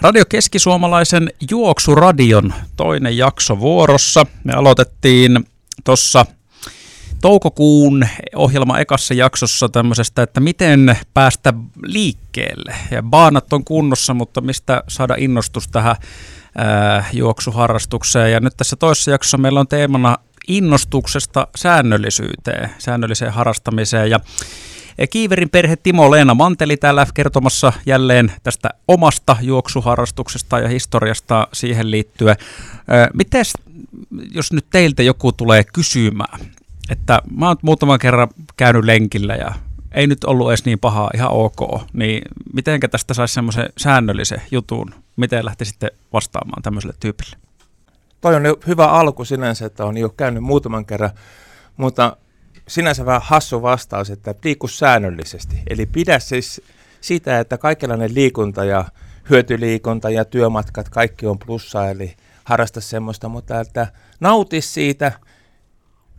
Radio Keskisuomalaisen Juoksuradion toinen jakso vuorossa. Me aloitettiin tuossa toukokuun ohjelma ekassa jaksossa tämmöisestä, että miten päästä liikkeelle. Ja baanat on kunnossa, mutta mistä saada innostus tähän ää, juoksuharrastukseen. Ja nyt tässä toisessa jaksossa meillä on teemana innostuksesta säännöllisyyteen, säännölliseen harrastamiseen. Ja Kiiverin perhe Timo Leena Manteli täällä kertomassa jälleen tästä omasta juoksuharrastuksesta ja historiasta siihen liittyen. Miten jos nyt teiltä joku tulee kysymään, että mä oon muutaman kerran käynyt lenkillä ja ei nyt ollut edes niin pahaa, ihan ok, niin mitenkä tästä saisi semmoisen säännöllisen jutun, miten lähtisitte vastaamaan tämmöiselle tyypille? Toi on hyvä alku sinänsä, että on jo käynyt muutaman kerran, mutta sinänsä vähän hassu vastaus, että liiku säännöllisesti. Eli pidä siis sitä, että kaikenlainen liikunta ja hyötyliikunta ja työmatkat, kaikki on plussa, eli harrasta semmoista, mutta että nauti siitä,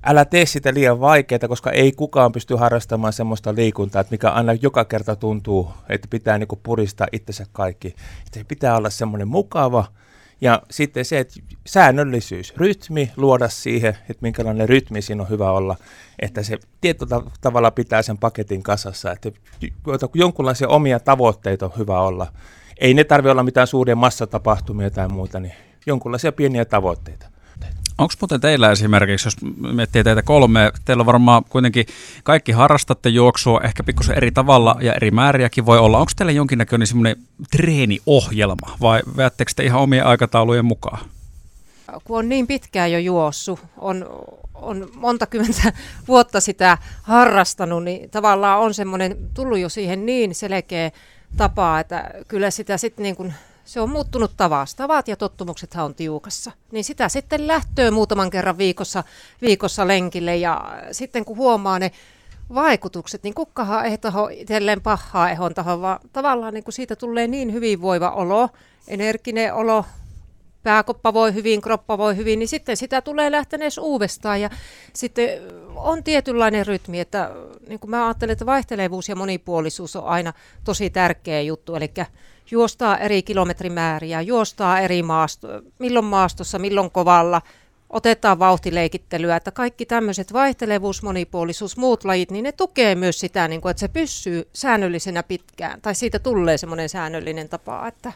älä tee sitä liian vaikeaa, koska ei kukaan pysty harrastamaan semmoista liikuntaa, että mikä aina joka kerta tuntuu, että pitää niinku puristaa itsensä kaikki. Että pitää olla semmoinen mukava, ja sitten se, että säännöllisyys, rytmi, luoda siihen, että minkälainen rytmi siinä on hyvä olla, että se tietyllä tavalla pitää sen paketin kasassa, että jonkunlaisia omia tavoitteita on hyvä olla. Ei ne tarvitse olla mitään suuria massatapahtumia tai muuta, niin jonkunlaisia pieniä tavoitteita. Onko muuten teillä esimerkiksi, jos miettii teitä kolme, teillä on varmaan kuitenkin kaikki harrastatte juoksua ehkä pikkusen eri tavalla ja eri määriäkin voi olla. Onko teillä jonkinnäköinen semmoinen treeniohjelma vai veättekö te ihan omien aikataulujen mukaan? Kun on niin pitkään jo juossut, on, on monta kymmentä vuotta sitä harrastanut, niin tavallaan on semmoinen tullut jo siihen niin selkeä tapa, että kyllä sitä sitten niin kuin se on muuttunut tavasta. Tavat ja tottumuksethan on tiukassa. Niin sitä sitten lähtöä muutaman kerran viikossa, viikossa lenkille ja sitten kun huomaa ne vaikutukset, niin kukkahan ei taho itselleen pahaa ehon taho, vaan tavallaan niin kuin siitä tulee niin hyvinvoiva olo, energinen olo, pääkoppa voi hyvin, kroppa voi hyvin, niin sitten sitä tulee lähtenees uudestaan. Ja sitten on tietynlainen rytmi, että niin kuin mä ajattelen, että vaihtelevuus ja monipuolisuus on aina tosi tärkeä juttu. Eli juostaa eri kilometrimääriä, juostaa eri maasto, milloin maastossa, milloin kovalla, otetaan vauhtileikittelyä, että kaikki tämmöiset vaihtelevuus, monipuolisuus, muut lajit, niin ne tukee myös sitä, niin kuin, että se pysyy säännöllisenä pitkään, tai siitä tulee semmoinen säännöllinen tapa, että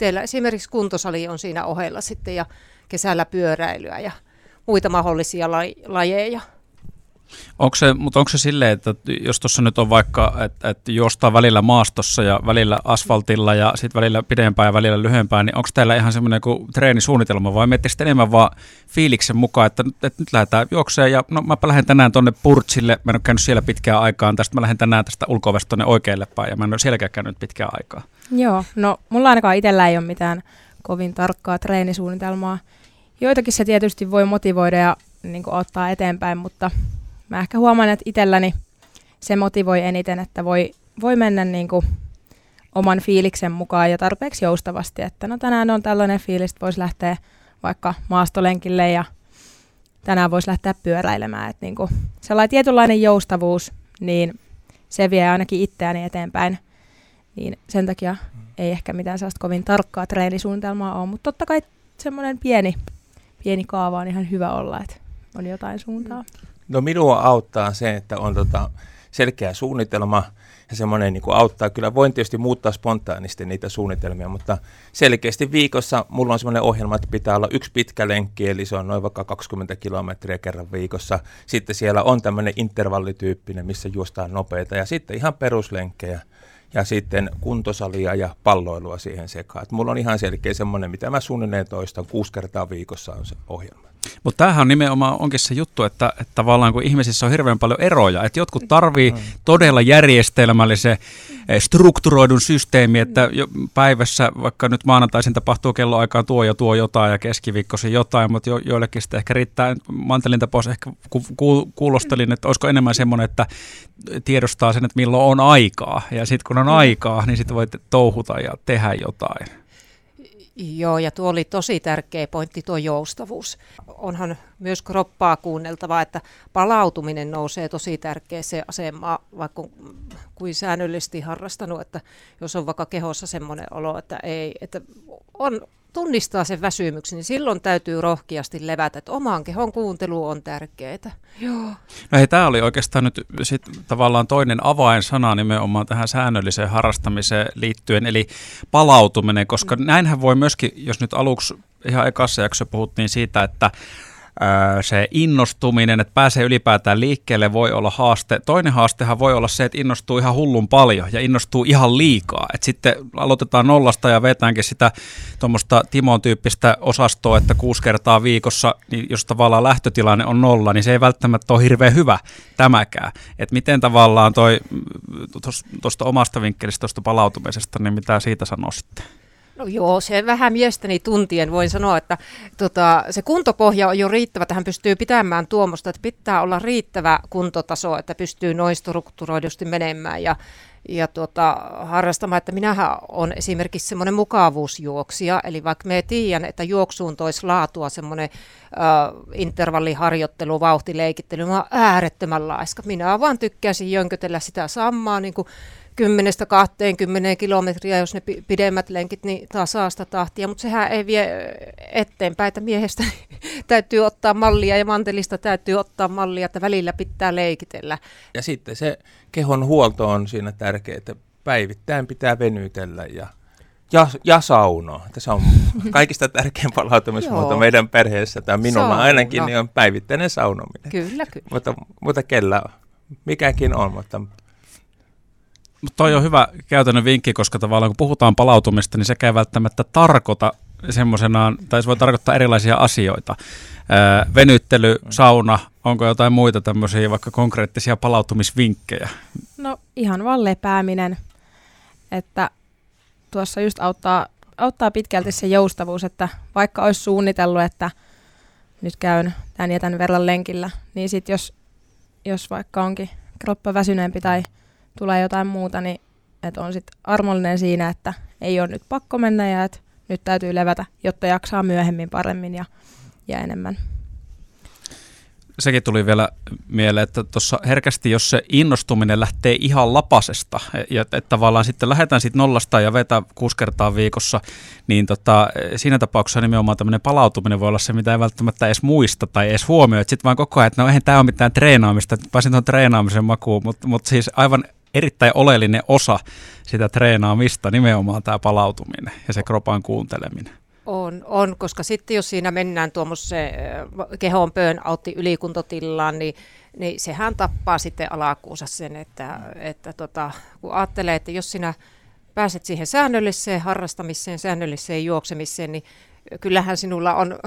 teillä esimerkiksi kuntosali on siinä ohella sitten, ja kesällä pyöräilyä ja muita mahdollisia lajeja. Onko se, mutta onko se silleen, että jos tuossa nyt on vaikka, että, että juostaa välillä maastossa ja välillä asfaltilla ja sitten välillä pidempään ja välillä lyhyempään, niin onko teillä ihan semmoinen kuin treenisuunnitelma vai miettii sitten enemmän vaan fiiliksen mukaan, että, että nyt lähdetään juokseen ja no mä lähden tänään tuonne Purtsille, mä en ole käynyt siellä pitkään aikaan, tästä mä lähden tänään tästä ulko tuonne oikealle päin ja mä en ole sielläkään käynyt pitkään aikaa. Joo, no mulla ainakaan itsellä ei ole mitään kovin tarkkaa treenisuunnitelmaa. Joitakin se tietysti voi motivoida ja niin ottaa eteenpäin, mutta mä ehkä huomaan, että itselläni se motivoi eniten, että voi, voi mennä niin kuin oman fiiliksen mukaan ja tarpeeksi joustavasti, että no tänään on tällainen fiilis, että voisi lähteä vaikka maastolenkille ja tänään voisi lähteä pyöräilemään. Että niin kuin sellainen tietynlainen joustavuus, niin se vie ainakin itseäni eteenpäin. Niin sen takia ei ehkä mitään sellaista kovin tarkkaa treenisuunnitelmaa ole, mutta totta kai semmoinen pieni, pieni kaava on ihan hyvä olla, että on jotain suuntaa. No minua auttaa se, että on tota selkeä suunnitelma ja semmoinen niin auttaa. Kyllä voin tietysti muuttaa spontaanisti niitä suunnitelmia, mutta selkeästi viikossa mulla on semmoinen ohjelma, että pitää olla yksi pitkä lenkki, eli se on noin vaikka 20 kilometriä kerran viikossa. Sitten siellä on tämmöinen intervallityyppinen, missä juostaan nopeita ja sitten ihan peruslenkkejä ja sitten kuntosalia ja palloilua siihen sekaan. Et mulla on ihan selkeä semmoinen, mitä mä suunnilleen toistan, kuusi kertaa viikossa on se ohjelma. Mutta tämähän on nimenomaan onkin se juttu, että, että tavallaan kun ihmisissä on hirveän paljon eroja, että jotkut tarvii mm. todella järjestelmällisen eh, strukturoidun systeemi, että päivässä, vaikka nyt maanantaisin tapahtuu kelloaikaan tuo ja tuo jotain ja keskiviikkoisin jotain, mutta jo, joillekin sitten ehkä riittää, mantelin tapaus ehkä ku, ku, kuulostelin, että olisiko enemmän semmoinen, että tiedostaa sen, että milloin on aikaa ja sitten kun on mm. aikaa, niin sitten voi touhuta ja tehdä jotain. Joo, ja tuo oli tosi tärkeä pointti, tuo joustavuus. Onhan myös kroppaa kuunneltava, että palautuminen nousee tosi tärkeäseen asemaan, vaikka kuin säännöllisesti harrastanut, että jos on vaikka kehossa semmoinen olo, että, ei, että on tunnistaa sen väsymyksen, niin silloin täytyy rohkeasti levätä, että oman kehon kuuntelu on tärkeää. Joo. No hei, tämä oli oikeastaan nyt sit tavallaan toinen avainsana nimenomaan tähän säännölliseen harrastamiseen liittyen, eli palautuminen, koska mm. näinhän voi myöskin, jos nyt aluksi ihan ekassa jaksossa puhuttiin siitä, että se innostuminen, että pääsee ylipäätään liikkeelle, voi olla haaste. Toinen haastehan voi olla se, että innostuu ihan hullun paljon ja innostuu ihan liikaa. Että sitten aloitetaan nollasta ja vetäänkin sitä tuommoista Timon tyyppistä osastoa, että kuusi kertaa viikossa, niin jos tavallaan lähtötilanne on nolla, niin se ei välttämättä ole hirveän hyvä tämäkään. Että miten tavallaan toi tuosta omasta vinkkelistä, tuosta palautumisesta, niin mitä siitä sanoisitte? No joo, se vähän miestäni tuntien voin sanoa, että tota, se kuntopohja on jo riittävä, että hän pystyy pitämään tuomosta, että pitää olla riittävä kuntotaso, että pystyy noin strukturoidusti menemään ja, ja tuota, harrastamaan, että minähän on esimerkiksi semmoinen mukavuusjuoksija, eli vaikka me tiedän, että juoksuun toisi laatua semmoinen äh, intervalliharjoittelu, vauhtileikittely, mä oon äärettömän laiska. Minä vaan tykkäsin jönkötellä sitä samaa niin kuin 10-20 kilometriä, jos ne pidemmät lenkit, niin taas saasta tahtia, mutta sehän ei vie eteenpäin, että miehestä täytyy ottaa mallia ja mantelista täytyy ottaa mallia, että välillä pitää leikitellä. Ja sitten se kehon huolto on siinä tärkeää, että päivittäin pitää venytellä ja ja, ja sauno. Se on kaikista tärkein palautumismuoto meidän perheessä, tai minulla sauna. ainakin, niin on päivittäinen saunominen. Kyllä, kyllä. Mutta, mutta kellä mikäkin on, mutta mutta toi on hyvä käytännön vinkki, koska tavallaan kun puhutaan palautumista, niin sekä ei välttämättä tarkoita semmoisenaan, tai se voi tarkoittaa erilaisia asioita. Öö, venyttely, sauna, onko jotain muita tämmöisiä vaikka konkreettisia palautumisvinkkejä? No ihan vaan lepääminen, että tuossa just auttaa, auttaa pitkälti se joustavuus, että vaikka olisi suunnitellut, että nyt käyn tämän ja tämän verran lenkillä, niin sitten jos, jos vaikka onkin kroppa väsyneempi tai tulee jotain muuta, niin että on sitten armollinen siinä, että ei ole nyt pakko mennä ja että nyt täytyy levätä, jotta jaksaa myöhemmin paremmin ja, ja enemmän. Sekin tuli vielä mieleen, että tuossa herkästi, jos se innostuminen lähtee ihan lapasesta, ja että tavallaan sitten lähdetään sitten nollasta ja vetää kuusi kertaa viikossa, niin tota, siinä tapauksessa nimenomaan tämmöinen palautuminen voi olla se, mitä ei välttämättä edes muista tai edes huomioi. Sitten vaan koko ajan, että no eihän tämä ole mitään treenaamista, pääsin tuon treenaamisen makuun, mutta, mutta siis aivan erittäin oleellinen osa sitä treenaamista, nimenomaan tämä palautuminen ja se kropan kuunteleminen. On, on, koska sitten jos siinä mennään tuommoiseen kehon autti ylikuntotilaan, niin, niin sehän tappaa sitten alakuussa sen, että, että tota, kun ajattelee, että jos sinä pääset siihen säännölliseen harrastamiseen, säännölliseen juoksemiseen, niin kyllähän sinulla on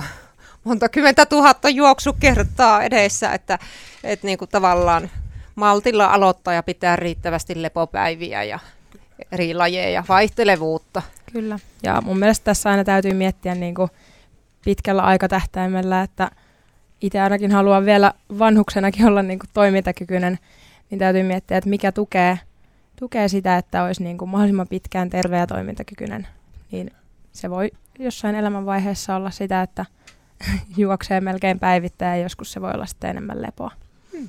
monta kymmentä tuhatta juoksukertaa edessä, että, että niin kuin tavallaan maltilla aloittaa ja pitää riittävästi lepopäiviä ja eri lajeja, vaihtelevuutta. Kyllä. Ja mun mielestä tässä aina täytyy miettiä niin kuin pitkällä aikatähtäimellä, että itse ainakin haluan vielä vanhuksenakin olla niin kuin toimintakykyinen, niin täytyy miettiä, että mikä tukee, tukee sitä, että olisi niin kuin mahdollisimman pitkään terve ja toimintakykyinen. Niin se voi jossain elämänvaiheessa olla sitä, että juoksee melkein päivittäin ja joskus se voi olla sitten enemmän lepoa.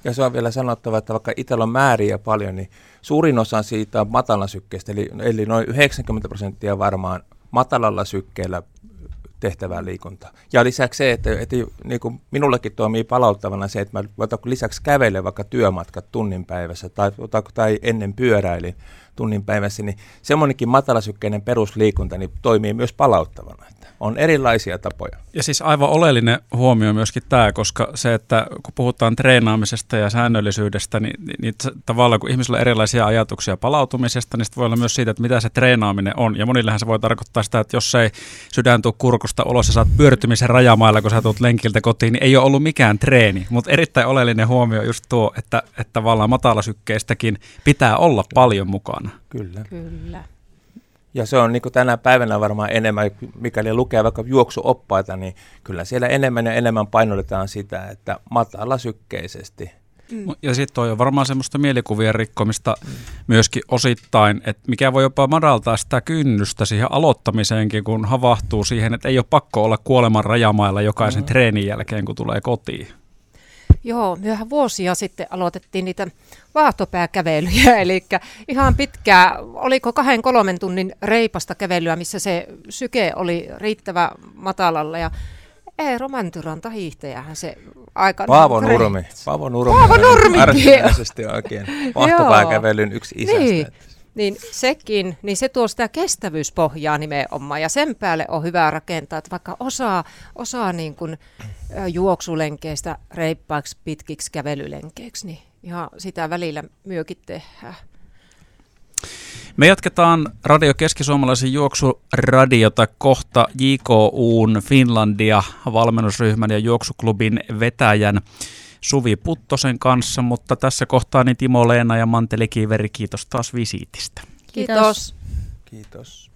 Ja se on vielä sanottava, että vaikka itsellä on määriä paljon, niin suurin osa siitä on matalan sykkeestä, eli, eli noin 90 prosenttia varmaan matalalla sykkeellä tehtävää liikuntaa. Ja lisäksi se, että, että niin kuin minullekin toimii palauttavana se, että mä lisäksi kävelen vaikka työmatkat tunnin päivässä tai, tai ennen pyöräilin tunnin päivässä, niin semmoinenkin matalasykkeinen perusliikunta niin toimii myös palauttavana. On erilaisia tapoja. Ja siis aivan oleellinen huomio myöskin tämä, koska se, että kun puhutaan treenaamisesta ja säännöllisyydestä, niin, niin, niin tavallaan kun ihmisillä on erilaisia ajatuksia palautumisesta, niin voi olla myös siitä, että mitä se treenaaminen on. Ja monillehän se voi tarkoittaa sitä, että jos ei sydän tuu kurkusta ulos ja saat pyörtymisen rajamailla, kun sä tulet lenkiltä kotiin, niin ei ole ollut mikään treeni. Mutta erittäin oleellinen huomio just tuo, että, että tavallaan matalasykkeistäkin pitää olla paljon mukana. Kyllä. Kyllä. Ja se on niin tänä päivänä varmaan enemmän, mikäli lukee vaikka juoksuoppaita, niin kyllä siellä enemmän ja enemmän painotetaan sitä, että matala sykkeisesti Mm. Ja sitten on jo varmaan semmoista mielikuvien rikkomista mm. myöskin osittain, että mikä voi jopa madaltaa sitä kynnystä siihen aloittamiseenkin, kun havahtuu siihen, että ei ole pakko olla kuoleman rajamailla jokaisen mm. treenin jälkeen, kun tulee kotiin. Joo, myöhän vuosia sitten aloitettiin niitä vaahtopääkävelyjä, eli ihan pitkää, oliko kahden kolmen tunnin reipasta kävelyä, missä se syke oli riittävä matalalla ja ei, Romantyranta hiihtäjähän se aika... Paavo Nurmi. Paavo Nurmi. Paavo Nurmi. oikein. Vaahtopääkävelyn yksi isästä. Niin. Niin sekin, niin se tuo sitä kestävyyspohjaa nimenomaan ja sen päälle on hyvä rakentaa, että vaikka osaa, osaa niin kuin juoksulenkeistä reippaaksi pitkiksi kävelylenkeiksi, niin ihan sitä välillä myökin tehdään. Me jatketaan Radio Keski-Suomalaisen juoksuradiota kohta JKUn Finlandia valmennusryhmän ja juoksuklubin vetäjän Suvi Puttosen kanssa, mutta tässä kohtaa niin Timo Leena ja Manteli Kiiveri, kiitos taas visiitistä. Kiitos. Kiitos.